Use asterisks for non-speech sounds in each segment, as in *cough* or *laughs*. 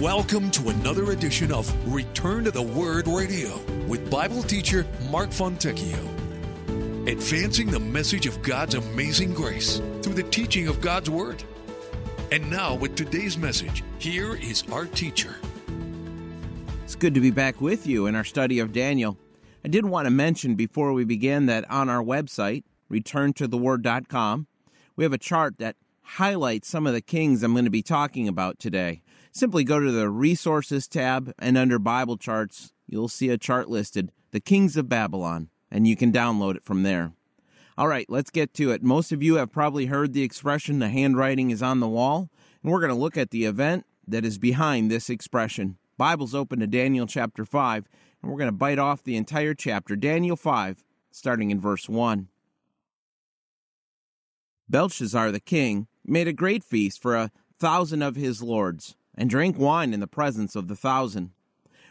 Welcome to another edition of Return to the Word Radio with Bible teacher Mark Fontecchio. Advancing the message of God's amazing grace through the teaching of God's Word. And now, with today's message, here is our teacher. It's good to be back with you in our study of Daniel. I did want to mention before we begin that on our website, returntotheword.com, we have a chart that highlights some of the kings I'm going to be talking about today. Simply go to the Resources tab and under Bible Charts, you'll see a chart listed, The Kings of Babylon, and you can download it from there. All right, let's get to it. Most of you have probably heard the expression, the handwriting is on the wall, and we're going to look at the event that is behind this expression. Bible's open to Daniel chapter 5, and we're going to bite off the entire chapter, Daniel 5, starting in verse 1. Belshazzar the king made a great feast for a thousand of his lords and drank wine in the presence of the thousand.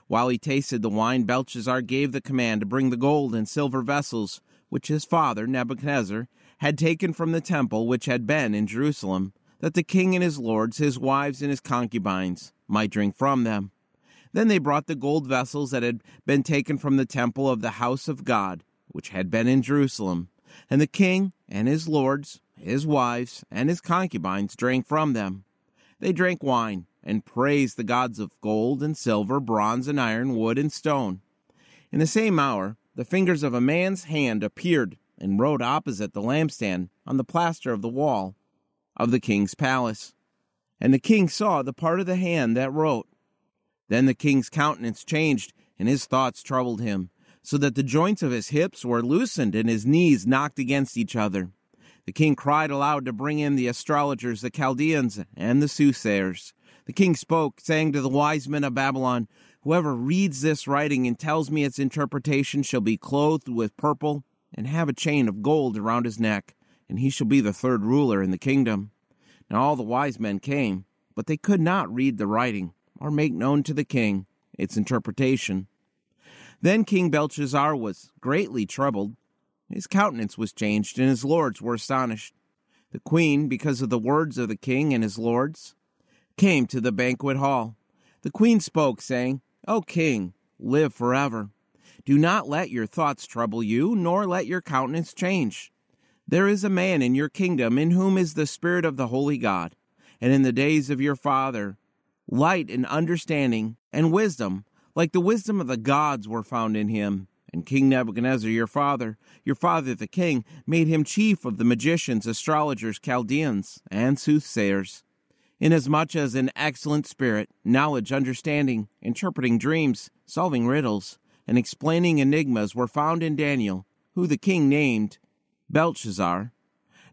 While he tasted the wine, Belshazzar gave the command to bring the gold and silver vessels which his father, Nebuchadnezzar, had taken from the temple which had been in Jerusalem, that the king and his lords, his wives, and his concubines might drink from them. Then they brought the gold vessels that had been taken from the temple of the house of God, which had been in Jerusalem, and the king and his lords, his wives, and his concubines drank from them. They drank wine and praised the gods of gold and silver, bronze and iron, wood and stone. In the same hour, the fingers of a man's hand appeared and wrote opposite the lampstand on the plaster of the wall of the king's palace. And the king saw the part of the hand that wrote. Then the king's countenance changed, and his thoughts troubled him, so that the joints of his hips were loosened and his knees knocked against each other. The king cried aloud to bring in the astrologers, the Chaldeans, and the soothsayers. The king spoke, saying to the wise men of Babylon, Whoever reads this writing and tells me its interpretation shall be clothed with purple and have a chain of gold around his neck, and he shall be the third ruler in the kingdom. Now all the wise men came, but they could not read the writing or make known to the king its interpretation. Then King Belshazzar was greatly troubled. His countenance was changed, and his lords were astonished. The queen, because of the words of the king and his lords, came to the banquet hall. The queen spoke, saying, O king, live forever. Do not let your thoughts trouble you, nor let your countenance change. There is a man in your kingdom in whom is the Spirit of the Holy God, and in the days of your father, light and understanding and wisdom, like the wisdom of the gods, were found in him. And King Nebuchadnezzar, your father, your father the king, made him chief of the magicians, astrologers, Chaldeans, and soothsayers inasmuch as an excellent spirit, knowledge, understanding, interpreting dreams, solving riddles, and explaining enigmas were found in Daniel, who the king named Belteshazzar.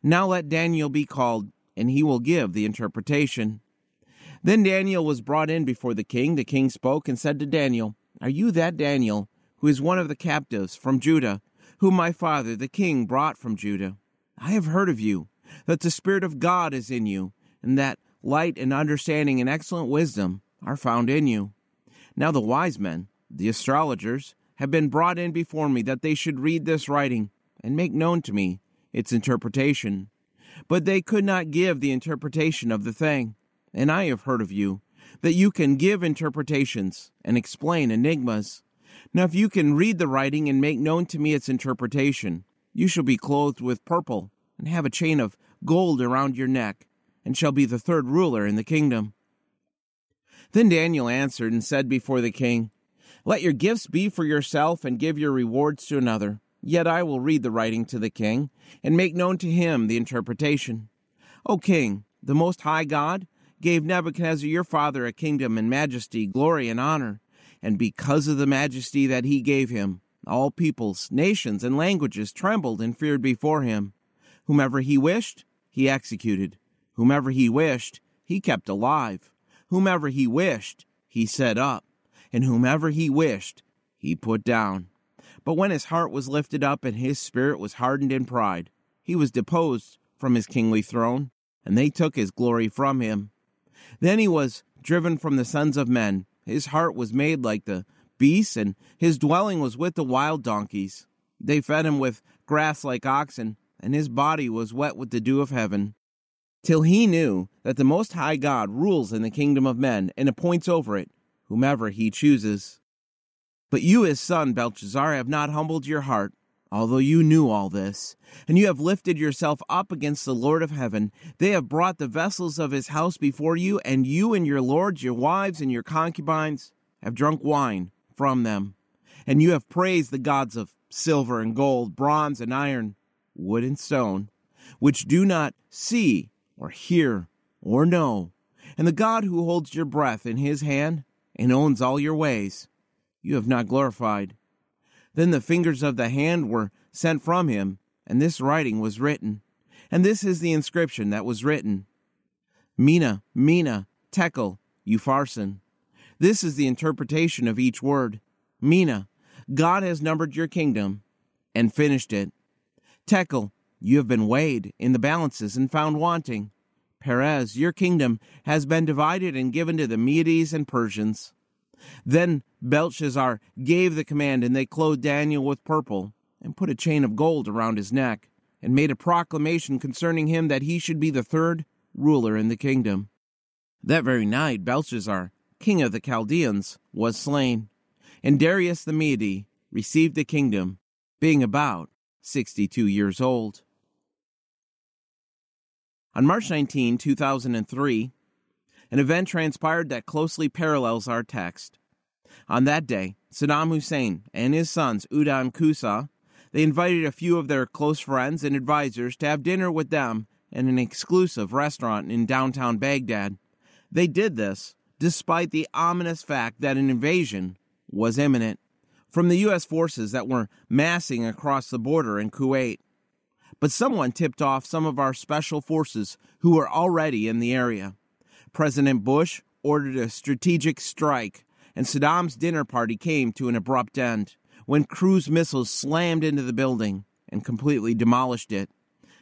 Now let Daniel be called, and he will give the interpretation. Then Daniel was brought in before the king. The king spoke and said to Daniel, Are you that Daniel, who is one of the captives from Judah, whom my father the king brought from Judah? I have heard of you, that the Spirit of God is in you, and that light and understanding and excellent wisdom are found in you. Now the wise men, the astrologers, have been brought in before me that they should read this writing and make known to me its interpretation. But they could not give the interpretation of the thing. And I have heard of you, that you can give interpretations and explain enigmas. Now, if you can read the writing and make known to me its interpretation, you shall be clothed with purple and have a chain of gold around your neck and shall be the third ruler in the kingdom. Then Daniel answered and said before the king, Let your gifts be for yourself, and give your rewards to another. Yet I will read the writing to the king, and make known to him the interpretation. O king, the Most High God gave Nebuchadnezzar your father a kingdom and majesty, glory, and honor. And because of the majesty that he gave him, all peoples, nations, and languages trembled and feared before him. Whomever he wished, he executed Whomever he wished, he kept alive. Whomever he wished, he set up. And whomever he wished, he put down. But when his heart was lifted up and his spirit was hardened in pride, he was deposed from his kingly throne, and they took his glory from him. Then he was driven from the sons of men. His heart was made like the beasts, and his dwelling was with the wild donkeys. They fed him with grass like oxen, and his body was wet with the dew of heaven. Till he knew that the Most High God rules in the kingdom of men and appoints over it whomever he chooses. But you, his son Belshazzar, have not humbled your heart, although you knew all this, and you have lifted yourself up against the Lord of heaven. They have brought the vessels of his house before you, and you and your lords, your wives, and your concubines have drunk wine from them. And you have praised the gods of silver and gold, bronze and iron, wood and stone, which do not see or hear or know, and the God who holds your breath in his hand and owns all your ways you have not glorified. Then the fingers of the hand were sent from him, and this writing was written. And this is the inscription that was written Mina, Mina, Tekel, Upharsin. This is the interpretation of each word. Mina, God has numbered your kingdom and finished it. Tekel, you have been weighed in the balances and found wanting. Peres, your kingdom has been divided and given to the Medes and Persians. Then Belshazzar gave the command, and they clothed Daniel with purple, and put a chain of gold around his neck, and made a proclamation concerning him that he should be the third ruler in the kingdom. That very night Belshazzar, king of the Chaldeans, was slain, and Darius the Mede received the kingdom, being about sixty two years old. On March 19, 2003, an event transpired that closely parallels our text. On that day, Saddam Hussein and his sons Uday and Qusay, they invited a few of their close friends and advisors to have dinner with them in an exclusive restaurant in downtown Baghdad. They did this despite the ominous fact that an invasion was imminent from the U.S. forces that were massing across the border in Kuwait. But someone tipped off some of our special forces who were already in the area. President Bush ordered a strategic strike, and Saddam's dinner party came to an abrupt end when cruise missiles slammed into the building and completely demolished it.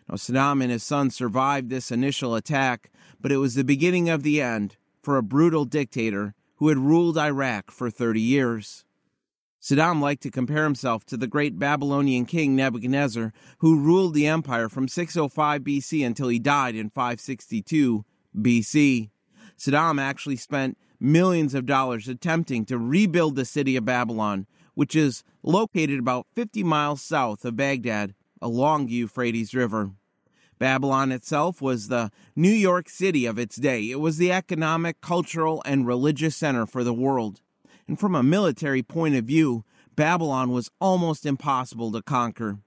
Now, Saddam and his son survived this initial attack, but it was the beginning of the end for a brutal dictator who had ruled Iraq for 30 years. Saddam liked to compare himself to the great Babylonian king Nebuchadnezzar, who ruled the empire from 605 BC until he died in 562 BC. Saddam actually spent millions of dollars attempting to rebuild the city of Babylon, which is located about 50 miles south of Baghdad along the Euphrates River. Babylon itself was the New York City of its day. It was the economic, cultural, and religious center for the world. And from a military point of view, Babylon was almost impossible to conquer.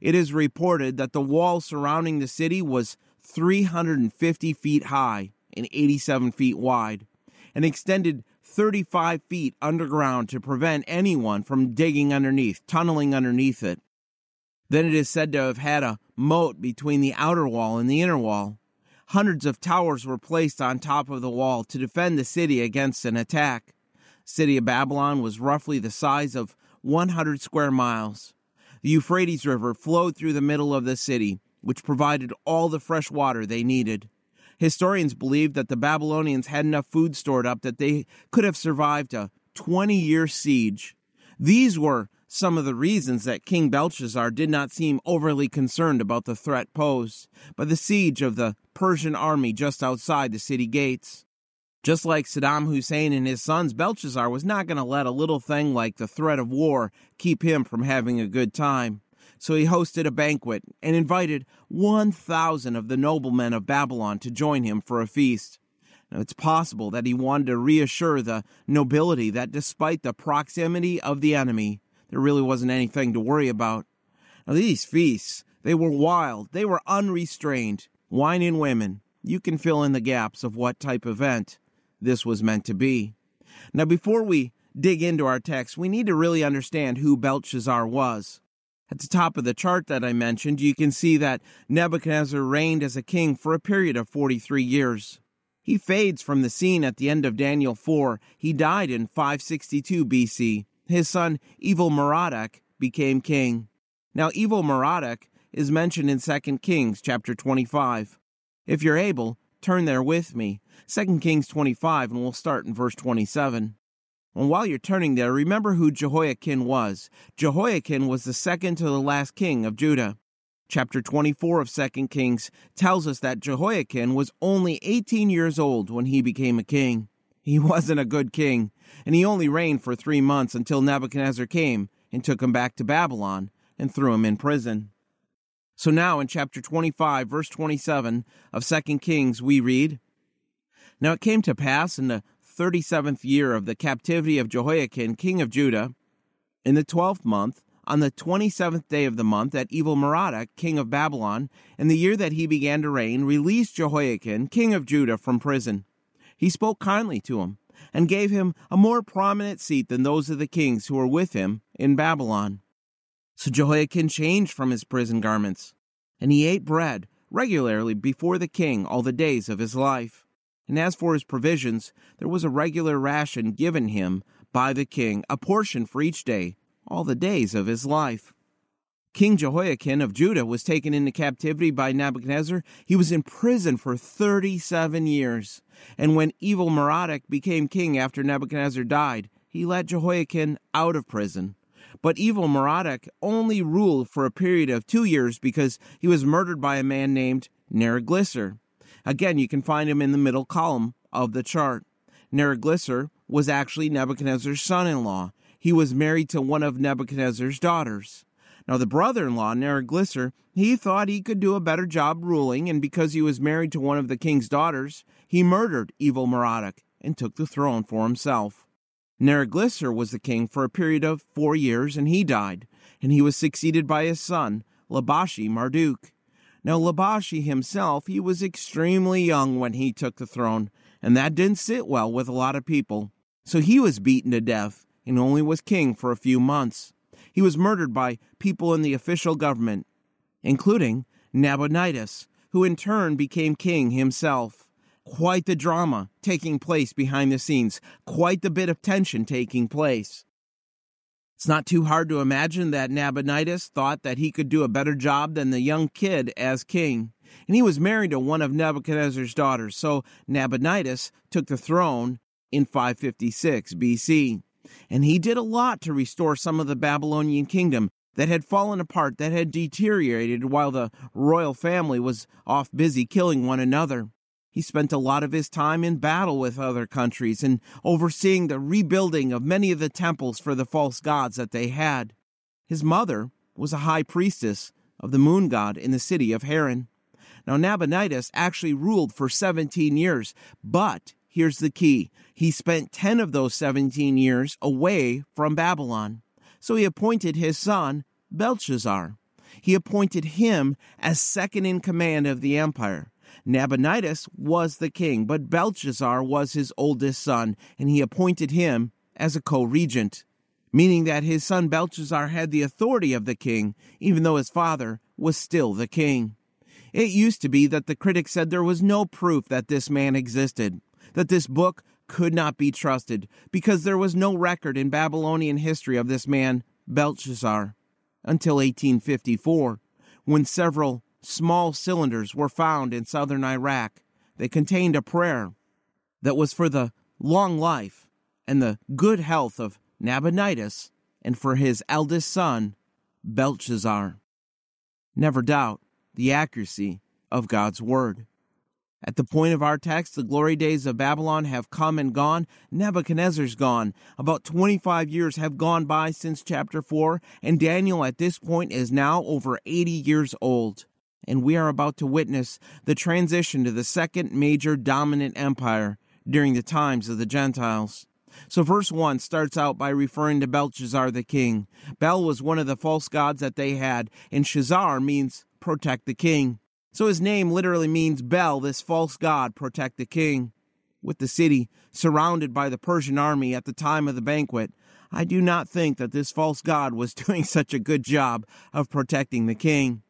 It is reported that the wall surrounding the city was 350 feet high and 87 feet wide, and extended 35 feet underground to prevent anyone from digging underneath, tunneling underneath it. Then it is said to have had a moat between the outer wall and the inner wall. Hundreds of towers were placed on top of the wall to defend the city against an attack. City of Babylon was roughly the size of 100 square miles. The Euphrates River flowed through the middle of the city, which provided all the fresh water they needed. Historians believe that the Babylonians had enough food stored up that they could have survived a 20 year siege. These were some of the reasons that King Belshazzar did not seem overly concerned about the threat posed by the siege of the Persian army just outside the city gates. Just like Saddam Hussein and his sons, Belshazzar was not going to let a little thing like the threat of war keep him from having a good time so he hosted a banquet and invited 1,000 of the noblemen of Babylon to join him for a feast. Now, it's possible that he wanted to reassure the nobility that despite the proximity of the enemy, there really wasn't anything to worry about. Now, these feasts, they were wild, they were unrestrained. Wine and women, you can fill in the gaps of what type of event this was meant to be. Now, before we dig into our text, we need to really understand who Belshazzar was. At the top of the chart that I mentioned, you can see that Nebuchadnezzar reigned as a king for a period of 43 years. He fades from the scene at the end of Daniel 4. He died in 562 BC. His son, Evil Merodach, became king. Now, Evil Merodach is mentioned in 2 Kings chapter 25. If you're able, turn there with me. 2 Kings 25, and we'll start in verse 27. And while you're turning there, remember who Jehoiakim was. Jehoiakim was the second to the last king of Judah. Chapter 24 of 2 Kings tells us that Jehoiakim was only 18 years old when he became a king. He wasn't a good king, and he only reigned for three months until Nebuchadnezzar came and took him back to Babylon and threw him in prison. So now in chapter 25, verse 27 of 2 Kings, we read Now it came to pass in the 37th year of the captivity of Jehoiakim, king of Judah, in the twelfth month, on the 27th day of the month that evil Merodach, king of Babylon, in the year that he began to reign, released Jehoiakim, king of Judah, from prison. He spoke kindly to him, and gave him a more prominent seat than those of the kings who were with him in Babylon. So Jehoiakim changed from his prison garments, and he ate bread regularly before the king all the days of his life. And as for his provisions, there was a regular ration given him by the king, a portion for each day, all the days of his life. King Jehoiakim of Judah was taken into captivity by Nebuchadnezzar. He was in prison for 37 years. And when evil Merodach became king after Nebuchadnezzar died, he let Jehoiakim out of prison. But evil Merodach only ruled for a period of two years because he was murdered by a man named Neriglissar. Again, you can find him in the middle column of the chart. Neriglissar was actually Nebuchadnezzar's son in law he was married to one of Nebuchadnezzar's daughters. Now, the brother in law, Neriglissar, he thought he could do a better job ruling, and because he was married to one of the king's daughters, he murdered evil Merodach and took the throne for himself. Neriglissar was the king for a period of four years, and he died, and he was succeeded by his son, Labashi Marduk. Now, Labashi himself, he was extremely young when he took the throne, and that didn't sit well with a lot of people. So he was beaten to death, and only was king for a few months. He was murdered by people in the official government, including Nabonidus, who in turn became king himself. Quite the drama taking place behind the scenes, quite the bit of tension taking place. It's not too hard to imagine that Nabonidus thought that he could do a better job than the young kid as king. And he was married to one of Nebuchadnezzar's daughters, so Nabonidus took the throne in 556 BC and he did a lot to restore some of the Babylonian kingdom that had fallen apart, that had deteriorated while the royal family was off busy killing one another. He spent a lot of his time in battle with other countries and overseeing the rebuilding of many of the temples for the false gods that they had. His mother was a high priestess of the moon god in the city of Haran. Now, Nabonidus actually ruled for 17 years, but Here's the key he spent 10 of those 17 years away from Babylon. So he appointed his son, Belshazzar. He appointed him as second in command of the empire. Nabonidus was the king, but Belshazzar was his oldest son, and he appointed him as a co regent, meaning that his son Belshazzar had the authority of the king, even though his father was still the king. It used to be that the critics said there was no proof that this man existed that this book could not be trusted because there was no record in Babylonian history of this man, Belshazzar, until 1854, when several small cylinders were found in southern Iraq. They contained a prayer that was for the long life and the good health of Nabonidus and for his eldest son, Belshazzar. Never doubt the accuracy of God's word. At the point of our text, the glory days of Babylon have come and gone. Nebuchadnezzar's gone. About 25 years have gone by since chapter 4, and Daniel at this point is now over 80 years old. And we are about to witness the transition to the second major dominant empire during the times of the Gentiles. So, verse 1 starts out by referring to Belshazzar the king. Bel was one of the false gods that they had, and Shazar means protect the king. So his name literally means Bel, this false god, protect the king. With the city surrounded by the Persian army at the time of the banquet, I do not think that this false god was *laughs* doing such a good job of protecting the king.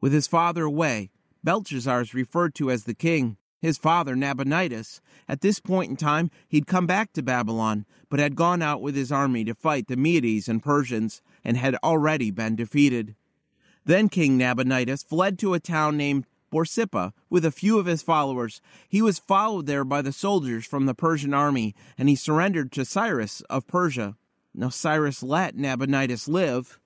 With his father away, Belshazzar is referred to as the king. His father, Nabonidus, at this point in time, he'd come back to Babylon, but had gone out with his army to fight the Medes and Persians, and had already been defeated. Then King Nabonidus fled to a town named Borsippa with a few of his followers. He was followed there by the soldiers from the Persian army, and he surrendered to Cyrus of Persia. Now Cyrus let Nabonidus live.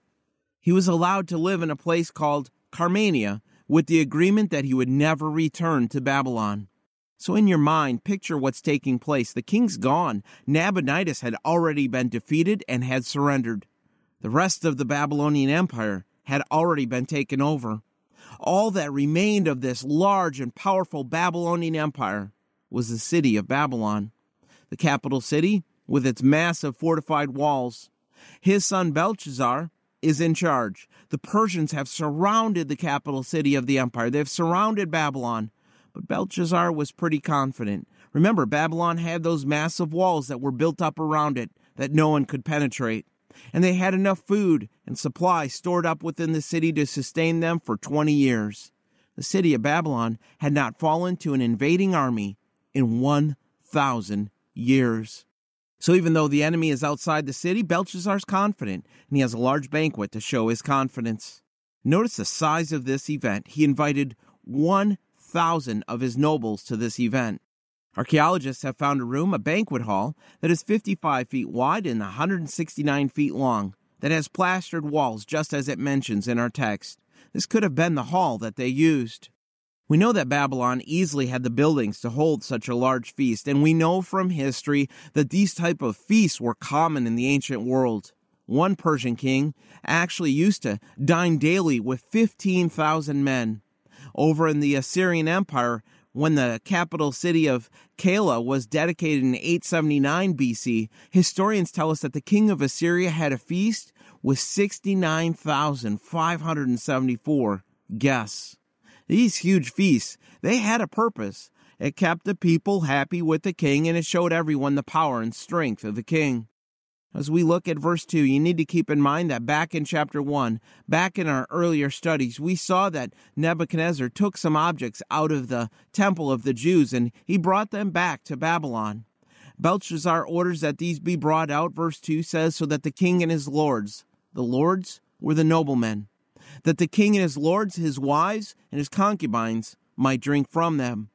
He was allowed to live in a place called Carmania with the agreement that he would never return to Babylon. So, in your mind, picture what's taking place. The king's gone. Nabonidus had already been defeated and had surrendered. The rest of the Babylonian Empire had already been taken over. All that remained of this large and powerful Babylonian Empire was the city of Babylon, the capital city with its massive fortified walls. His son Belshazzar is in charge. The Persians have surrounded the capital city of the empire, they've surrounded Babylon. But Belshazzar was pretty confident. Remember, Babylon had those massive walls that were built up around it that no one could penetrate. And they had enough food and supply stored up within the city to sustain them for 20 years. The city of Babylon had not fallen to an invading army in 1,000 years. So even though the enemy is outside the city, Belshazzar's confident, and he has a large banquet to show his confidence. Notice the size of this event. He invited 1 thousand of his nobles to this event. Archaeologists have found a room, a banquet hall, that is 55 feet wide and 169 feet long, that has plastered walls just as it mentions in our text. This could have been the hall that they used. We know that Babylon easily had the buildings to hold such a large feast, and we know from history that these type of feasts were common in the ancient world. One Persian king actually used to dine daily with 15,000 men over in the Assyrian Empire when the capital city of Calah was dedicated in 879 BC, historians tell us that the king of Assyria had a feast with 69,574 guests. These huge feasts, they had a purpose. It kept the people happy with the king and it showed everyone the power and strength of the king. As we look at verse 2, you need to keep in mind that back in chapter 1, back in our earlier studies, we saw that Nebuchadnezzar took some objects out of the temple of the Jews and he brought them back to Babylon. Belshazzar orders that these be brought out, verse 2 says, so that the king and his lords, the lords were the noblemen, that the king and his lords, his wives, and his concubines might drink from them.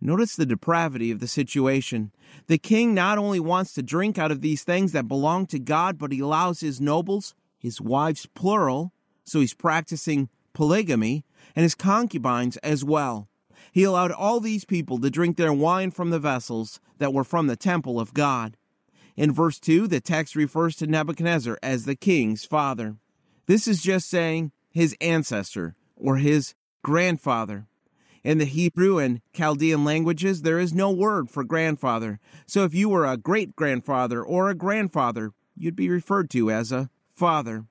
Notice the depravity of the situation. The king not only wants to drink out of these things that belong to God, but he allows his nobles, his wives plural, so he's practicing polygamy, and his concubines as well. He allowed all these people to drink their wine from the vessels that were from the temple of God. In verse 2, the text refers to Nebuchadnezzar as the king's father. This is just saying his ancestor or his grandfather. In the Hebrew and Chaldean languages, there is no word for grandfather. So if you were a great grandfather or a grandfather, you'd be referred to as a father.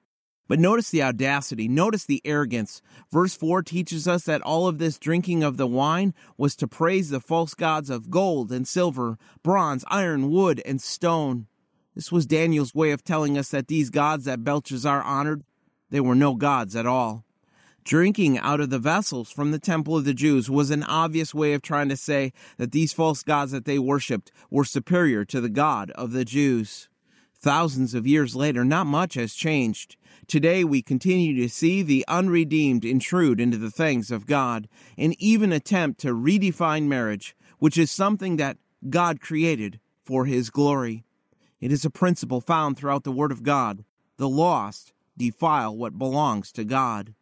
But notice the audacity, notice the arrogance. Verse 4 teaches us that all of this drinking of the wine was to praise the false gods of gold and silver, bronze, iron, wood, and stone. This was Daniel's way of telling us that these gods that Belshazzar honored, they were no gods at all. Drinking out of the vessels from the temple of the Jews was an obvious way of trying to say that these false gods that they worshipped were superior to the God of the Jews. Thousands of years later, not much has changed. Today, we continue to see the unredeemed intrude into the things of God and even attempt to redefine marriage, which is something that God created for His glory. It is a principle found throughout the Word of God. The lost defile what belongs to God.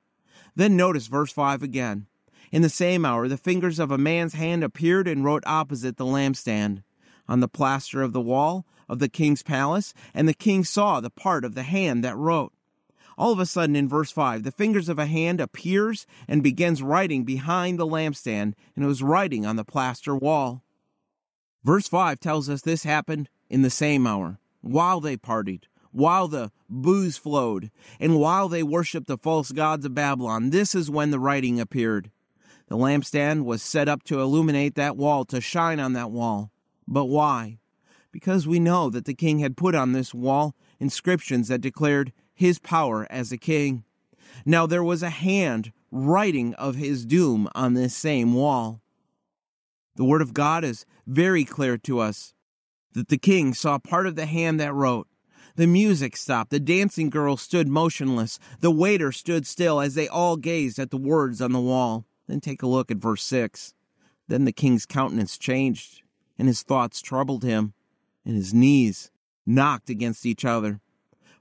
Then notice verse 5 again. In the same hour, the fingers of a man's hand appeared and wrote opposite the lampstand on the plaster of the wall of the king's palace, and the king saw the part of the hand that wrote. All of a sudden, in verse 5, the fingers of a hand appears and begins writing behind the lampstand, and it was writing on the plaster wall. Verse 5 tells us this happened in the same hour, while they partied, while the booze flowed, and while they worshiped the false gods of Babylon, this is when the writing appeared. The lampstand was set up to illuminate that wall, to shine on that wall. But why? Because we know that the king had put on this wall inscriptions that declared his power as a king. Now there was a hand writing of his doom on this same wall. The word of God is very clear to us that the king saw part of the hand that wrote, the music stopped. The dancing girl stood motionless. The waiter stood still as they all gazed at the words on the wall. Then take a look at verse 6. Then the king's countenance changed, and his thoughts troubled him, and his knees knocked against each other.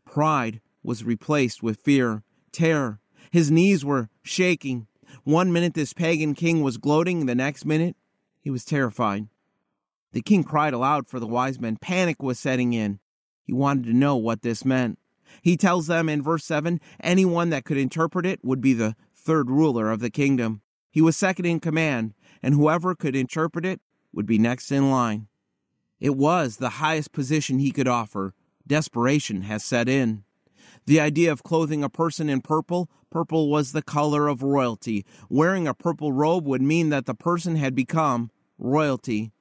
Pride was replaced with fear, terror, His knees were shaking. One minute this pagan king was gloating, the next minute he was terrified. The king cried aloud for the wise men. Panic was setting in. He wanted to know what this meant. He tells them in verse 7 anyone that could interpret it would be the third ruler of the kingdom. He was second in command, and whoever could interpret it would be next in line. It was the highest position he could offer. Desperation has set in. The idea of clothing a person in purple, purple was the color of royalty. Wearing a purple robe would mean that the person had become royalty.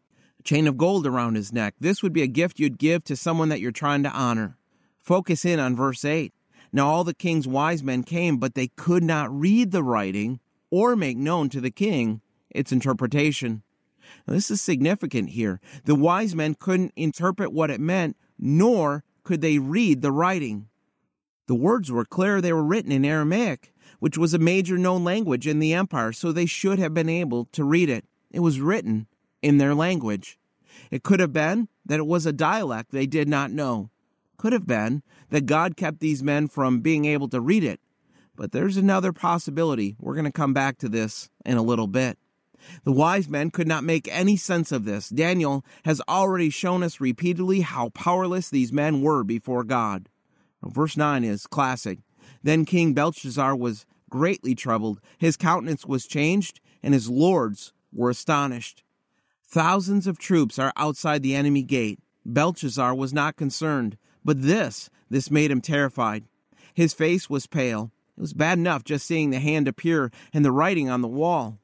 Chain of gold around his neck. This would be a gift you'd give to someone that you're trying to honor. Focus in on verse 8. Now all the king's wise men came, but they could not read the writing or make known to the king its interpretation. Now, this is significant here. The wise men couldn't interpret what it meant, nor could they read the writing. The words were clear, they were written in Aramaic, which was a major known language in the empire, so they should have been able to read it. It was written in their language. It could have been that it was a dialect they did not know. Could have been that God kept these men from being able to read it. But there's another possibility. We're going to come back to this in a little bit. The wise men could not make any sense of this. Daniel has already shown us repeatedly how powerless these men were before God. Verse 9 is classic. Then King Belshazzar was greatly troubled, his countenance was changed, and his lords were astonished. Thousands of troops are outside the enemy gate. Belshazzar was not concerned, but this, this made him terrified. His face was pale. It was bad enough just seeing the hand appear and the writing on the wall.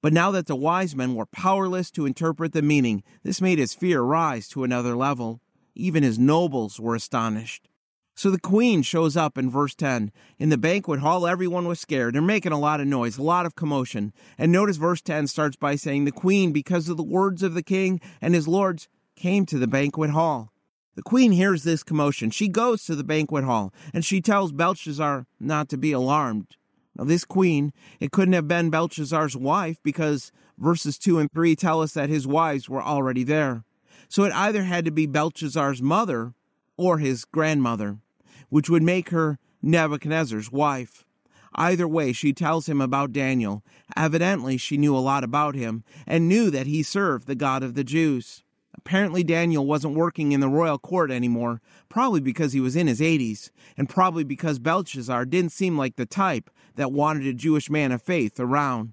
But now that the wise men were powerless to interpret the meaning, this made his fear rise to another level. Even his nobles were astonished. So the queen shows up in verse 10. In the banquet hall, everyone was scared. They're making a lot of noise, a lot of commotion. And notice verse 10 starts by saying, The queen, because of the words of the king and his lords, came to the banquet hall. The queen hears this commotion. She goes to the banquet hall and she tells Belshazzar not to be alarmed. Now, this queen, it couldn't have been Belshazzar's wife because verses 2 and 3 tell us that his wives were already there. So it either had to be Belshazzar's mother or his grandmother, which would make her Nebuchadnezzar's wife. Either way, she tells him about Daniel. Evidently, she knew a lot about him and knew that he served the God of the Jews. Apparently, Daniel wasn't working in the royal court anymore, probably because he was in his 80s, and probably because Belshazzar didn't seem like the type that wanted a Jewish man of faith around.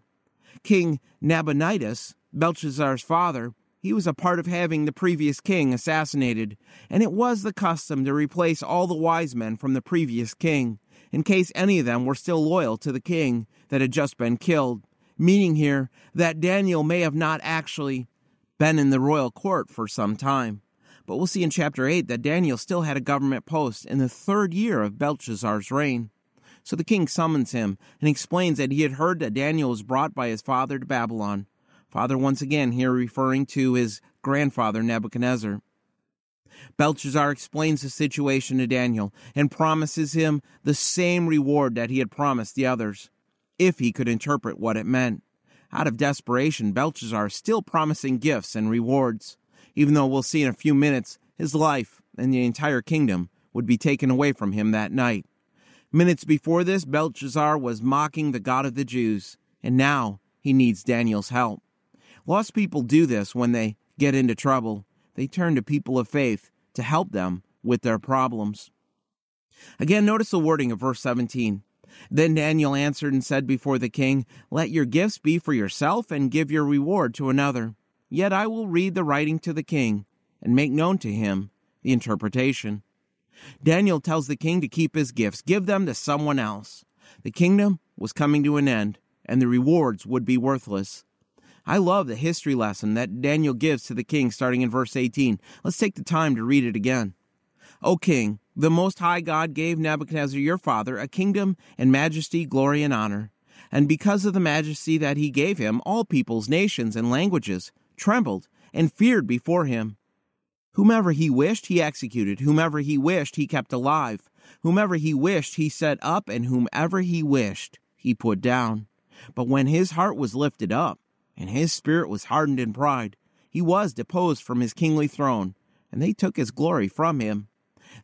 King Nabonidus, Belshazzar's father, he was a part of having the previous king assassinated, and it was the custom to replace all the wise men from the previous king, in case any of them were still loyal to the king that had just been killed, meaning here that Daniel may have not actually been in the royal court for some time. But we'll see in chapter 8 that Daniel still had a government post in the third year of Belshazzar's reign. So the king summons him and explains that he had heard that Daniel was brought by his father to Babylon. Father, once again, here referring to his grandfather Nebuchadnezzar. Belshazzar explains the situation to Daniel and promises him the same reward that he had promised the others, if he could interpret what it meant. Out of desperation, Belshazzar is still promising gifts and rewards, even though we'll see in a few minutes his life and the entire kingdom would be taken away from him that night. Minutes before this, Belshazzar was mocking the God of the Jews, and now he needs Daniel's help. Lost people do this when they get into trouble. They turn to people of faith to help them with their problems. Again, notice the wording of verse 17. Then Daniel answered and said before the king, Let your gifts be for yourself, and give your reward to another. Yet I will read the writing to the king, and make known to him the interpretation. Daniel tells the king to keep his gifts, give them to someone else. The kingdom was coming to an end, and the rewards would be worthless. I love the history lesson that Daniel gives to the king starting in verse 18. Let's take the time to read it again. O king, the Most High God gave Nebuchadnezzar your father a kingdom and majesty, glory, and honor. And because of the majesty that he gave him, all peoples, nations, and languages trembled and feared before him. Whomever he wished, he executed. Whomever he wished, he kept alive. Whomever he wished, he set up, and whomever he wished, he put down. But when his heart was lifted up, and his spirit was hardened in pride, he was deposed from his kingly throne, and they took his glory from him.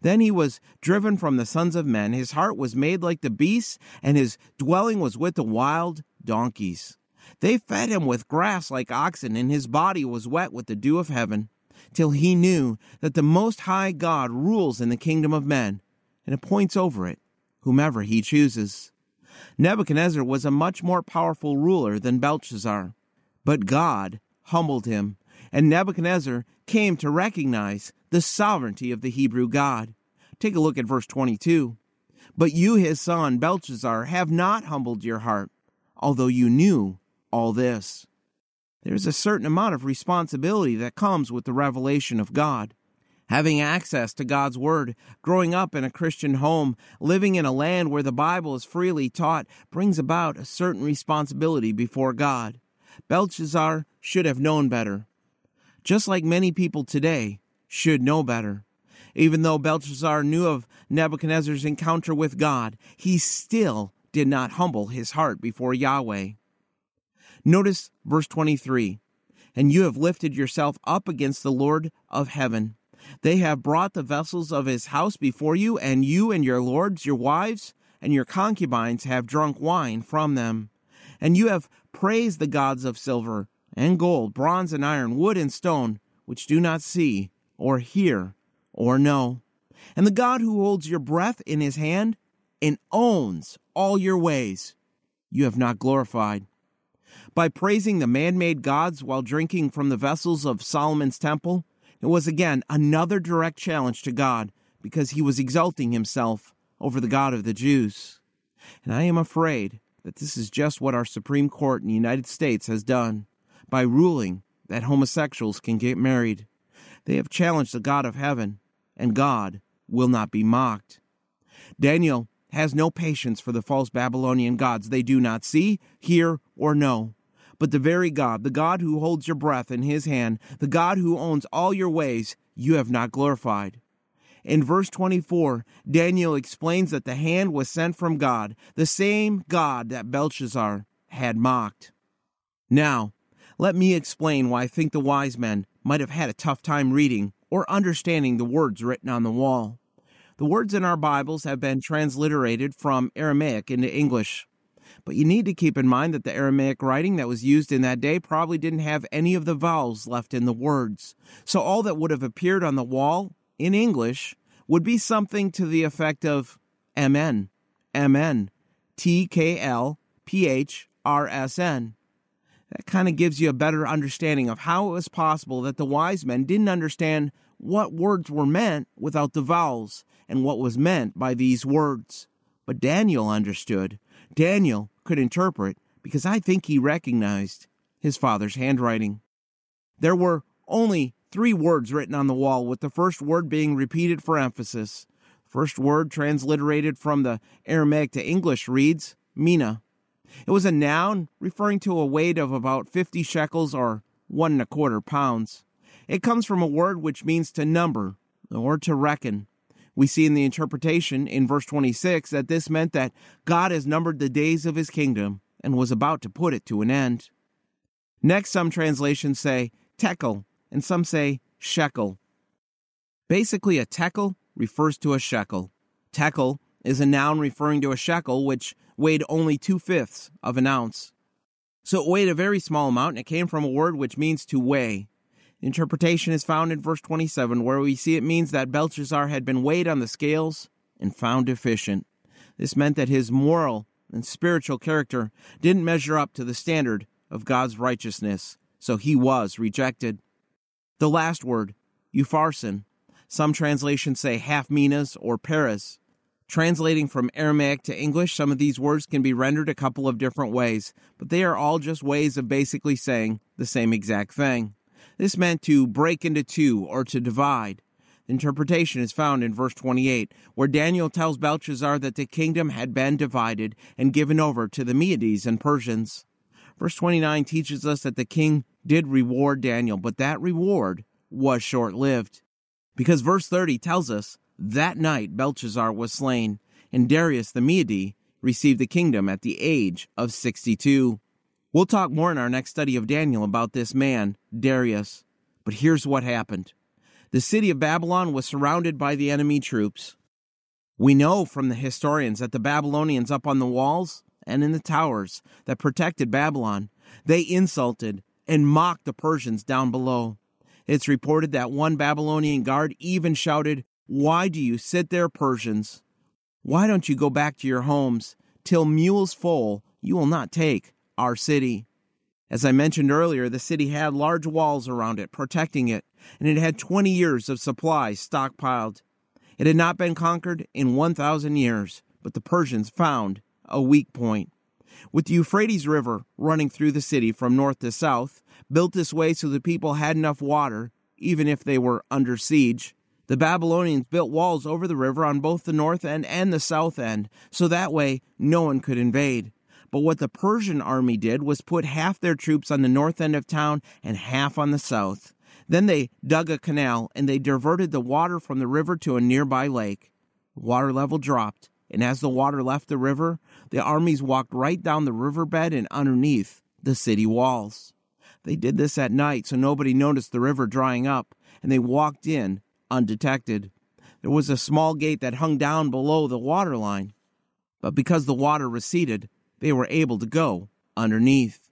Then he was driven from the sons of men, his heart was made like the beasts, and his dwelling was with the wild donkeys. They fed him with grass like oxen, and his body was wet with the dew of heaven, till he knew that the Most High God rules in the kingdom of men, and appoints over it whomever he chooses. Nebuchadnezzar was a much more powerful ruler than Belshazzar, but God humbled him, and Nebuchadnezzar came to recognize the sovereignty of the Hebrew God. Take a look at verse 22. But you, his son, Belshazzar, have not humbled your heart, although you knew all this. There's a certain amount of responsibility that comes with the revelation of God. Having access to God's Word, growing up in a Christian home, living in a land where the Bible is freely taught, brings about a certain responsibility before God. Belshazzar should have known better. Just like many people today should know better. Even though Belshazzar knew of Nebuchadnezzar's encounter with God, he still did not humble his heart before Yahweh. Notice verse 23 And you have lifted yourself up against the Lord of heaven. They have brought the vessels of his house before you, and you and your lords, your wives, and your concubines have drunk wine from them. And you have praised the gods of silver and gold, bronze and iron, wood and stone, which do not see, or hear, or know. And the God who holds your breath in his hand and owns all your ways, you have not glorified. By praising the man made gods while drinking from the vessels of Solomon's temple, it was again another direct challenge to God because he was exalting himself over the God of the Jews. And I am afraid that this is just what our Supreme Court in the United States has done by ruling that homosexuals can get married. They have challenged the God of heaven, and God will not be mocked. Daniel has no patience for the false Babylonian gods they do not see, hear, or know but the very God, the God who holds your breath in his hand, the God who owns all your ways, you have not glorified. In verse 24, Daniel explains that the hand was sent from God, the same God that Belshazzar had mocked. Now, let me explain why I think the wise men might have had a tough time reading or understanding the words written on the wall. The words in our Bibles have been transliterated from Aramaic into English. But you need to keep in mind that the Aramaic writing that was used in that day probably didn't have any of the vowels left in the words. So all that would have appeared on the wall in English would be something to the effect of MN, MN, TKL. That kind of gives you a better understanding of how it was possible that the wise men didn't understand what words were meant without the vowels and what was meant by these words. But Daniel understood. Daniel could interpret because I think he recognized his father's handwriting. There were only three words written on the wall, with the first word being repeated for emphasis. First word transliterated from the Aramaic to English reads Mina. It was a noun referring to a weight of about 50 shekels or one and a quarter pounds. It comes from a word which means to number or to reckon. We see in the interpretation in verse 26 that this meant that God has numbered the days of his kingdom and was about to put it to an end. Next, some translations say tekel, and some say shekel. Basically, a tekel refers to a shekel. Tekel is a noun referring to a shekel, which weighed only two fifths of an ounce. So it weighed a very small amount, and it came from a word which means to weigh. Interpretation is found in verse 27, where we see it means that Belshazzar had been weighed on the scales and found deficient. This meant that his moral and spiritual character didn't measure up to the standard of God's righteousness, so he was rejected. The last word, upharsin, some translations say half minas or paras. Translating from Aramaic to English, some of these words can be rendered a couple of different ways, but they are all just ways of basically saying the same exact thing. This meant to break into two or to divide. The interpretation is found in verse 28, where Daniel tells Belshazzar that the kingdom had been divided and given over to the Medes and Persians. Verse 29 teaches us that the king did reward Daniel, but that reward was short lived. Because verse 30 tells us that night Belshazzar was slain, and Darius the Mede received the kingdom at the age of 62. We'll talk more in our next study of Daniel about this man, Darius. But here's what happened The city of Babylon was surrounded by the enemy troops. We know from the historians that the Babylonians up on the walls and in the towers that protected Babylon, they insulted and mocked the Persians down below. It's reported that one Babylonian guard even shouted, Why do you sit there, Persians? Why don't you go back to your homes? Till mules full, you will not take our city. As I mentioned earlier, the city had large walls around it, protecting it, and it had 20 years of supplies stockpiled. It had not been conquered in 1,000 years, but the Persians found a weak point. With the Euphrates River running through the city from north to south, built this way so the people had enough water, even if they were under siege, the Babylonians built walls over the river on both the north end and the south end, so that way no one could invade. But what the Persian army did was put half their troops on the north end of town and half on the south. Then they dug a canal and they diverted the water from the river to a nearby lake. The water level dropped, and as the water left the river, the armies walked right down the riverbed and underneath the city walls. They did this at night so nobody noticed the river drying up, and they walked in undetected. There was a small gate that hung down below the water line, but because the water receded, they were able to go underneath.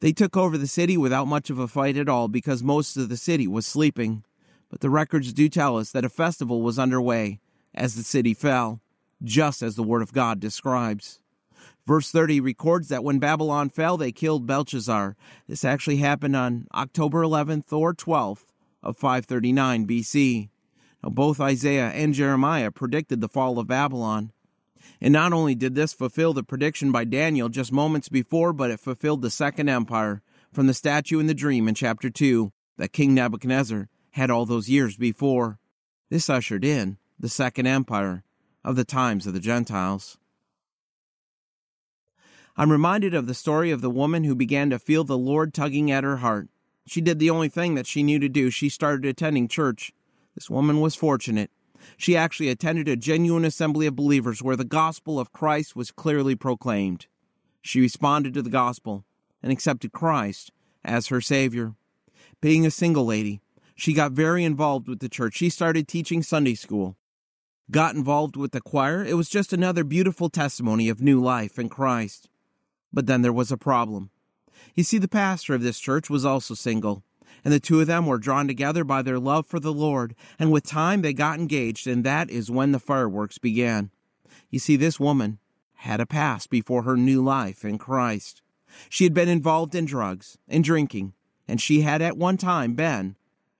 They took over the city without much of a fight at all because most of the city was sleeping. But the records do tell us that a festival was underway as the city fell, just as the Word of God describes. Verse 30 records that when Babylon fell, they killed Belshazzar. This actually happened on October 11th or 12th of 539 BC. Now, both Isaiah and Jeremiah predicted the fall of Babylon. And not only did this fulfill the prediction by Daniel just moments before, but it fulfilled the Second Empire from the statue in the dream in chapter 2 that King Nebuchadnezzar had all those years before. This ushered in the Second Empire of the times of the Gentiles. I'm reminded of the story of the woman who began to feel the Lord tugging at her heart. She did the only thing that she knew to do. She started attending church. This woman was fortunate. She actually attended a genuine assembly of believers where the gospel of Christ was clearly proclaimed. She responded to the gospel and accepted Christ as her Savior. Being a single lady, she got very involved with the church. She started teaching Sunday school, got involved with the choir. It was just another beautiful testimony of new life in Christ. But then there was a problem. You see, the pastor of this church was also single and the two of them were drawn together by their love for the Lord, and with time they got engaged, and that is when the fireworks began. You see, this woman had a past before her new life in Christ. She had been involved in drugs and drinking, and she had at one time been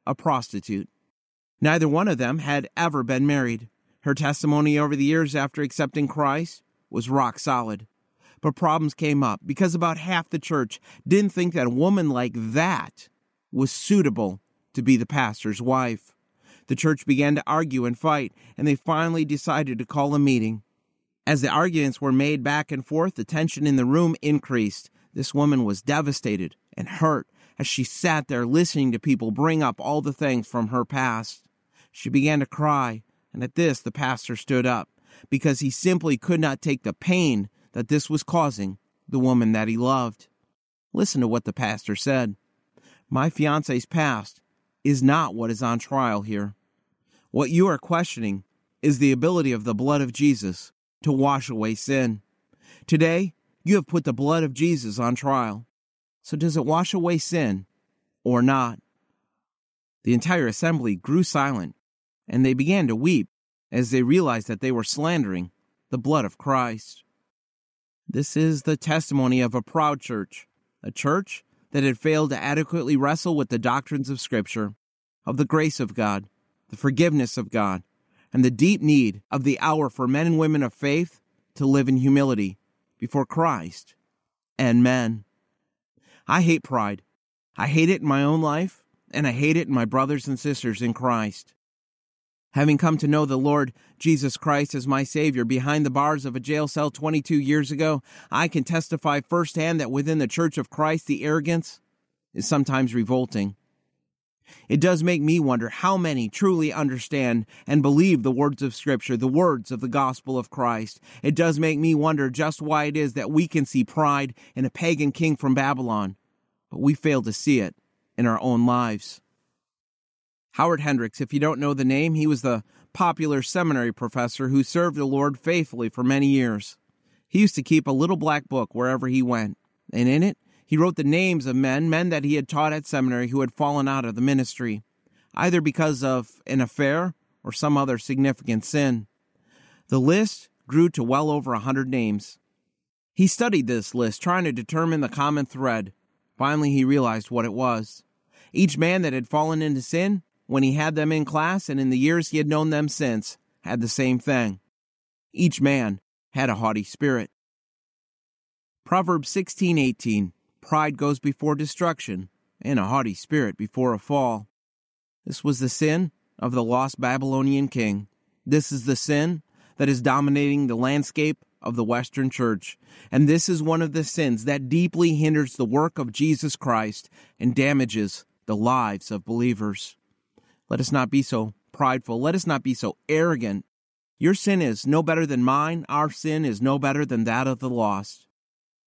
a prostitute. Neither one of them had ever been married. Her testimony over the years after accepting Christ was rock solid. But problems came up because about half the church didn't think that a woman like that was suitable to be the pastor's wife. The church began to argue and fight, and they finally decided to call a meeting. As the arguments were made back and forth, the tension in the room increased. This woman was devastated and hurt as she sat there listening to people bring up all the things from her past. She began to cry, and at this the pastor stood up because he simply could not take the pain that this was causing the woman that he loved. Listen to what the pastor said. My fiance's past is not what is on trial here. What you are questioning is the ability of the blood of Jesus to wash away sin. Today, you have put the blood of Jesus on trial. So, does it wash away sin or not? The entire assembly grew silent, and they began to weep as they realized that they were slandering the blood of Christ. This is the testimony of a proud church, a church that had failed to adequately wrestle with the doctrines of Scripture, of the grace of God, the forgiveness of God, and the deep need of the hour for men and women of faith to live in humility before Christ and men. I hate pride. I hate it in my own life, and I hate it in my brothers and sisters in Christ. Having come to know the Lord Jesus Christ as my Savior behind the bars of a jail cell 22 years ago, I can testify firsthand that within the Church of Christ, the arrogance is sometimes revolting. It does make me wonder how many truly understand and believe the words of Scripture, the words of the gospel of Christ. It does make me wonder just why it is that we can see pride in a pagan king from Babylon, but we fail to see it in our own lives. Howard Hendricks, if you don't know the name, he was the popular seminary professor who served the Lord faithfully for many years. He used to keep a little black book wherever he went, and in it he wrote the names of men, men that he had taught at seminary who had fallen out of the ministry, either because of an affair or some other significant sin. The list grew to well over a hundred names. He studied this list, trying to determine the common thread. Finally, he realized what it was. Each man that had fallen into sin when he had them in class and in the years he had known them since, had the same thing. Each man had a haughty spirit. Proverbs 16:18 Pride goes before destruction, and a haughty spirit before a fall. This was the sin of the lost Babylonian king. This is the sin that is dominating the landscape of the Western Church, and this is one of the sins that deeply hinders the work of Jesus Christ and damages the lives of believers. Let us not be so prideful. Let us not be so arrogant. Your sin is no better than mine. Our sin is no better than that of the lost.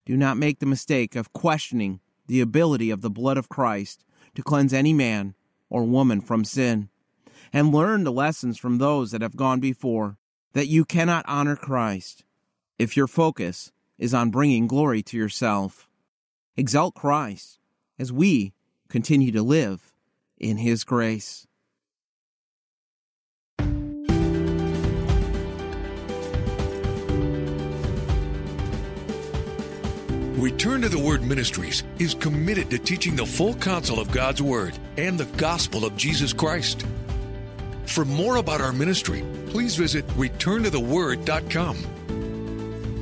Do not make the mistake of questioning the ability of the blood of Christ to cleanse any man or woman from sin. And learn the lessons from those that have gone before, that you cannot honor Christ if your focus is on bringing glory to yourself. Exalt Christ as we continue to live in His grace. Return to the Word Ministries is committed to teaching the full counsel of God's Word and the gospel of Jesus Christ. For more about our ministry, please visit returntotheword.com.